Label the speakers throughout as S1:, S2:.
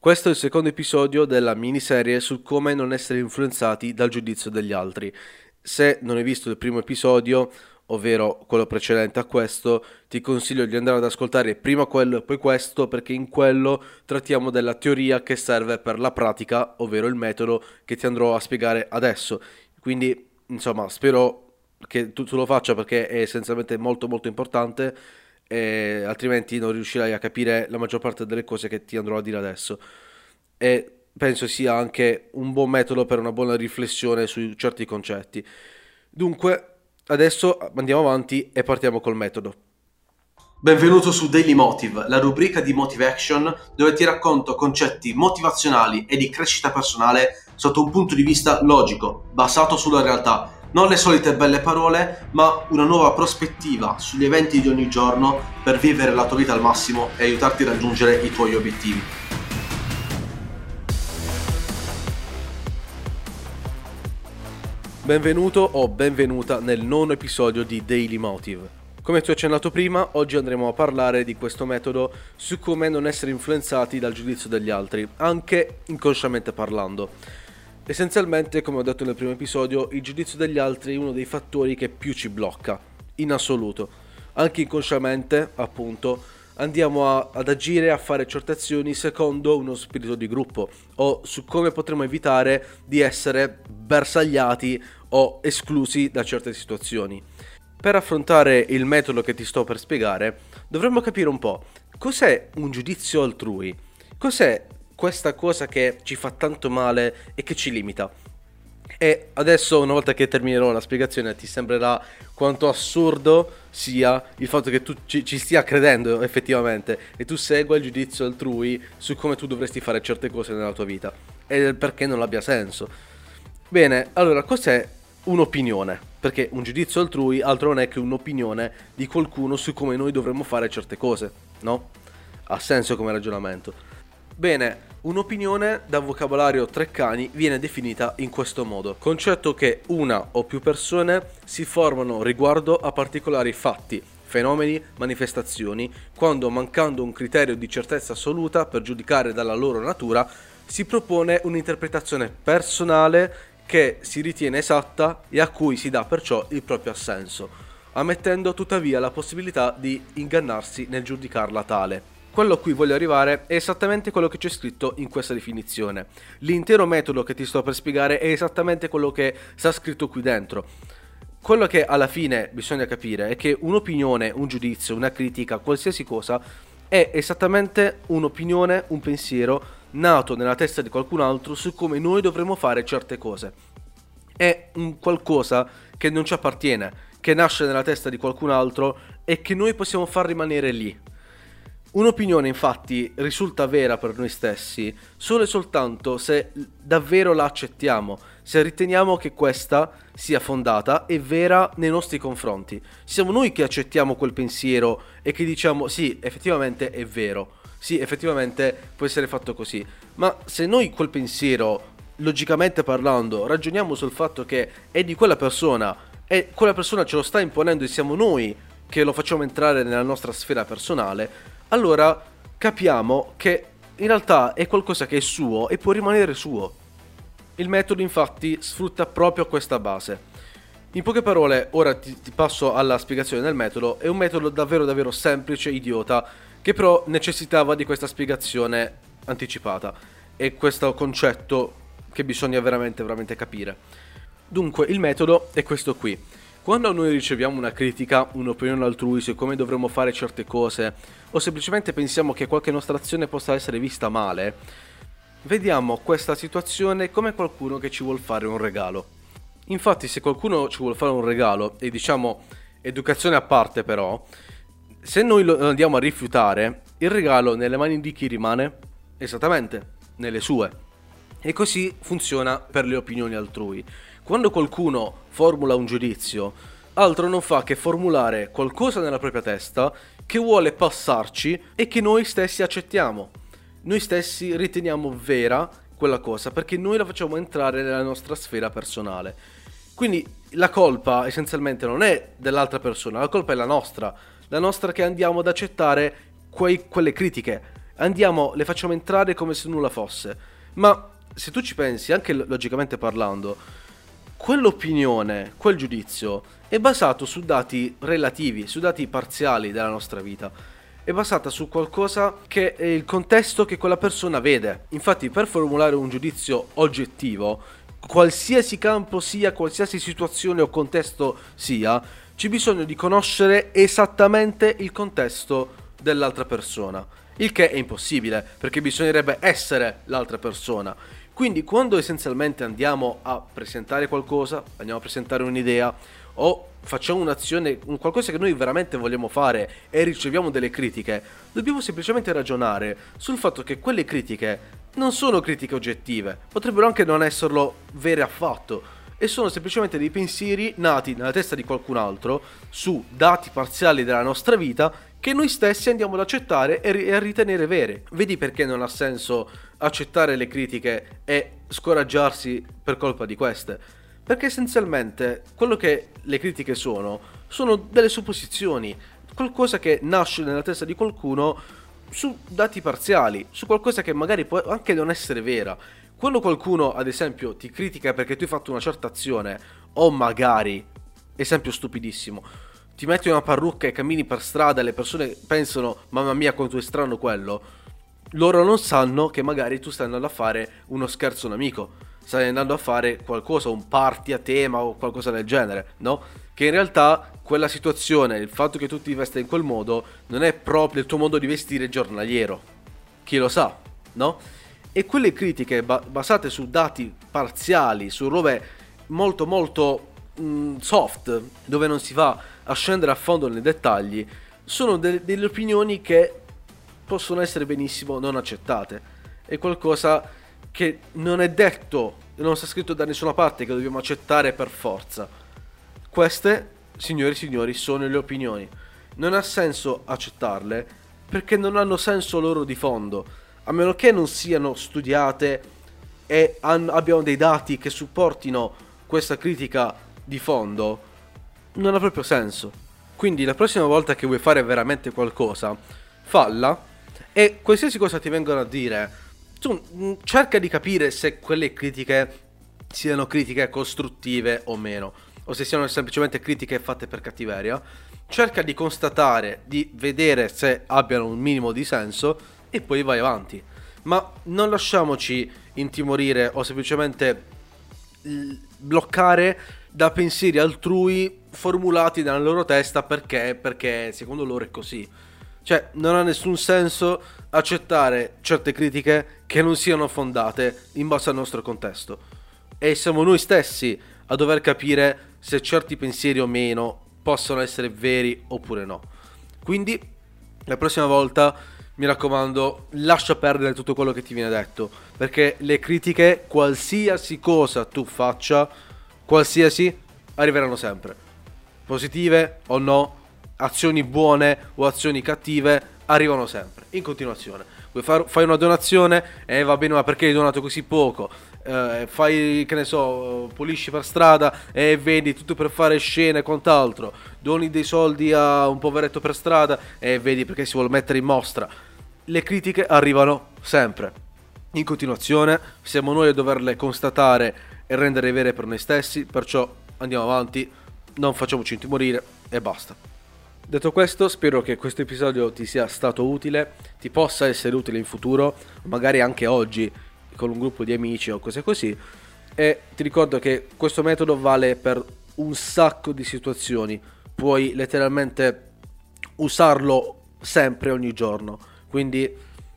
S1: Questo è il secondo episodio della miniserie su come non essere influenzati dal giudizio degli altri. Se non hai visto il primo episodio, ovvero quello precedente a questo, ti consiglio di andare ad ascoltare prima quello e poi questo, perché in quello trattiamo della teoria che serve per la pratica, ovvero il metodo che ti andrò a spiegare adesso. Quindi, insomma, spero che tu, tu lo faccia perché è essenzialmente molto molto importante e altrimenti non riuscirai a capire la maggior parte delle cose che ti andrò a dire adesso. E penso sia anche un buon metodo per una buona riflessione su certi concetti. Dunque, adesso andiamo avanti e partiamo col metodo.
S2: Benvenuto su Daily Motive, la rubrica di Motive Action dove ti racconto concetti motivazionali e di crescita personale sotto un punto di vista logico, basato sulla realtà non le solite belle parole, ma una nuova prospettiva sugli eventi di ogni giorno per vivere la tua vita al massimo e aiutarti a raggiungere i tuoi obiettivi.
S1: Benvenuto o benvenuta nel nono episodio di Daily Motive. Come ti ho accennato prima, oggi andremo a parlare di questo metodo su come non essere influenzati dal giudizio degli altri, anche inconsciamente parlando. Essenzialmente, come ho detto nel primo episodio, il giudizio degli altri è uno dei fattori che più ci blocca, in assoluto. Anche inconsciamente, appunto, andiamo a, ad agire, a fare certe azioni secondo uno spirito di gruppo o su come potremo evitare di essere bersagliati o esclusi da certe situazioni. Per affrontare il metodo che ti sto per spiegare, dovremmo capire un po' cos'è un giudizio altrui, cos'è questa cosa che ci fa tanto male e che ci limita. E adesso, una volta che terminerò la spiegazione, ti sembrerà quanto assurdo sia il fatto che tu ci, ci, stia credendo effettivamente e tu segua il giudizio altrui su come tu dovresti fare certe cose nella tua vita e perché non abbia senso. Bene, allora cos'è un'opinione? Perché un giudizio altrui altro non è che un'opinione di qualcuno su come noi dovremmo fare certe cose, no? Ha senso come ragionamento. Bene, un'opinione da vocabolario Treccani viene definita in questo modo, concetto che una o più persone si formano riguardo a particolari fatti, fenomeni, manifestazioni, quando mancando un criterio di certezza assoluta per giudicare dalla loro natura, si propone un'interpretazione personale che si ritiene esatta e a cui si dà perciò il proprio assenso, ammettendo tuttavia la possibilità di ingannarsi nel giudicarla tale. Quello a cui voglio arrivare è esattamente quello che c'è scritto in questa definizione. L'intero metodo che ti sto per spiegare è esattamente quello che sta scritto qui dentro. Quello che alla fine bisogna capire è che un'opinione, un giudizio, una critica, qualsiasi cosa, è esattamente un'opinione, un pensiero nato nella testa di qualcun altro su come noi dovremmo fare certe cose. È un qualcosa che non ci appartiene, che nasce nella testa di qualcun altro e che noi possiamo far rimanere lì Un'opinione infatti risulta vera per noi stessi solo e soltanto se davvero la accettiamo, se riteniamo che questa sia fondata e vera nei nostri confronti. Siamo noi che accettiamo quel pensiero e che diciamo sì, effettivamente è vero, sì, effettivamente può essere fatto così, ma se noi quel pensiero, logicamente parlando, ragioniamo sul fatto che è di quella persona e quella persona ce lo sta imponendo e siamo noi che lo facciamo entrare nella nostra sfera personale, allora capiamo che in realtà è qualcosa che è suo e può rimanere suo. Il metodo infatti sfrutta proprio questa base. In poche parole, ora ti, ti, passo alla spiegazione del metodo, è un metodo davvero davvero semplice, idiota, che però necessitava di questa spiegazione anticipata e questo concetto che bisogna veramente veramente capire. Dunque, il metodo è questo qui. Quando noi riceviamo una critica, un'opinione altrui su come dovremmo fare certe cose, o semplicemente pensiamo che qualche nostra azione possa essere vista male, vediamo questa situazione come qualcuno che ci vuole fare un regalo. Infatti, se qualcuno ci vuole fare un regalo, e diciamo educazione a parte però, se noi lo andiamo a rifiutare, il regalo nelle mani di chi rimane? Esattamente, nelle sue. E così funziona per le opinioni altrui. Quando qualcuno formula un giudizio, altro non fa che formulare qualcosa nella propria testa che vuole passarci e che noi stessi accettiamo. Noi stessi riteniamo vera quella cosa perché noi la facciamo entrare nella nostra sfera personale. Quindi la colpa essenzialmente non è dell'altra persona, la colpa è la nostra, la nostra che andiamo ad accettare quei, quelle critiche, andiamo, le facciamo entrare come se nulla fosse. Ma se tu ci pensi, anche logicamente parlando, quell'opinione, quel giudizio è basato su dati relativi, su dati parziali della nostra vita. È basata su qualcosa che è il contesto che quella persona vede. Infatti, per formulare un giudizio oggettivo, qualsiasi campo sia, qualsiasi situazione o contesto sia, c'è bisogno di conoscere esattamente il contesto dell'altra persona. Il che è impossibile, perché bisognerebbe essere l'altra persona. Quindi quando essenzialmente andiamo a presentare qualcosa, andiamo a presentare un'idea o facciamo un'azione, un qualcosa che noi veramente vogliamo fare e riceviamo delle critiche, dobbiamo semplicemente ragionare sul fatto che quelle critiche non sono critiche oggettive, potrebbero anche non esserlo vere affatto e sono semplicemente dei pensieri nati nella testa di qualcun altro su dati parziali della nostra vita che noi stessi andiamo ad accettare e a ritenere vere. Vedi perché non ha senso accettare le critiche e scoraggiarsi per colpa di queste? Perché essenzialmente quello che le critiche sono sono delle supposizioni, qualcosa che nasce nella testa di qualcuno su dati parziali, su qualcosa che magari può anche non essere vera. Quando qualcuno, ad esempio, ti critica perché tu hai fatto una certa azione, o magari, esempio stupidissimo, ti metti una parrucca e cammini per strada e le persone pensano, mamma mia, quanto è strano quello, loro non sanno che magari tu stai andando a fare uno scherzo a un amico, stai andando a fare qualcosa, un party a tema o qualcosa del genere, no? Che in realtà quella situazione, il fatto che tu ti vesta in quel modo, non è proprio il tuo modo di vestire giornaliero. Chi lo sa, no? E quelle critiche ba- basate su dati parziali, su robe molto molto mh, mm, soft, dove non si va a scendere a fondo nei dettagli, sono de- delle opinioni che possono essere benissimo non accettate. È qualcosa che non è detto, non sta scritto da nessuna parte che dobbiamo accettare per forza. Queste, signori e signori, sono le opinioni. Non ha senso accettarle perché non hanno senso loro di fondo a meno che non siano studiate e abbiano dei dati che supportino questa critica di fondo, non ha proprio senso. Quindi la prossima volta che vuoi fare veramente qualcosa, falla e qualsiasi cosa ti vengono a dire, tu mm, cerca di capire se quelle critiche siano critiche costruttive o meno, o se siano semplicemente critiche fatte per cattiveria. Cerca di constatare, di vedere se abbiano un minimo di senso e poi vai avanti. Ma non lasciamoci intimorire o semplicemente bloccare da pensieri altrui formulati nella loro testa perché, perché secondo loro è così. Cioè, non ha nessun senso accettare certe critiche che non siano fondate in base al nostro contesto. E siamo noi stessi a dover capire se certi pensieri o meno possono essere veri oppure no. Quindi, la prossima volta mi raccomando, lascia perdere tutto quello che ti viene detto, perché le critiche, qualsiasi cosa tu faccia, qualsiasi, arriveranno sempre. Positive o no, azioni buone o azioni cattive, arrivano sempre, in continuazione. Fai una donazione? E eh, va bene, ma perché hai donato così poco? Eh, fai, che ne so, pulisci per strada e vedi tutto per fare scene e quant'altro. Doni dei soldi a un poveretto per strada e vedi perché si vuole mettere in mostra le critiche arrivano sempre. In continuazione, siamo noi a doverle constatare e rendere vere per noi stessi, perciò andiamo avanti, non facciamoci intimorire e basta. Detto questo, spero che questo episodio ti sia stato utile, ti possa essere utile in futuro, magari anche oggi con un gruppo di amici o cose così. E ti ricordo che questo metodo vale per un sacco di situazioni, puoi letteralmente usarlo sempre, ogni giorno quindi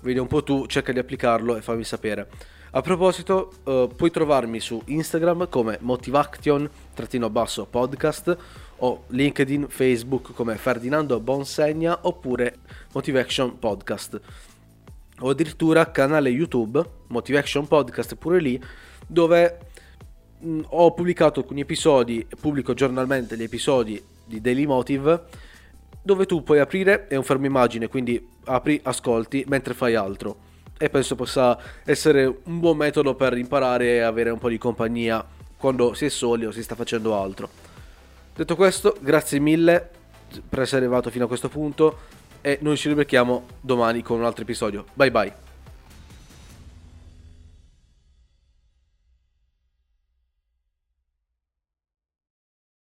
S1: vedi un po' tu, cerca di applicarlo e fammi sapere. A proposito, uh, puoi trovarmi su Instagram come motivaction-podcast o LinkedIn, Facebook come Ferdinando Bonsegna oppure Motivation Podcast. O addirittura canale YouTube, Motivation Podcast pure lì, dove mh, mm, ho pubblicato alcuni episodi, pubblico giornalmente gli episodi di Daily Motive dove tu puoi aprire, è un fermo immagine, quindi apri, ascolti mentre fai altro. E penso possa essere un buon metodo per imparare e avere un po' di compagnia quando si è soli o si sta facendo altro. Detto questo, grazie mille per essere arrivato fino a questo punto. e noi ci ribecchiamo domani con un altro episodio. Bye bye.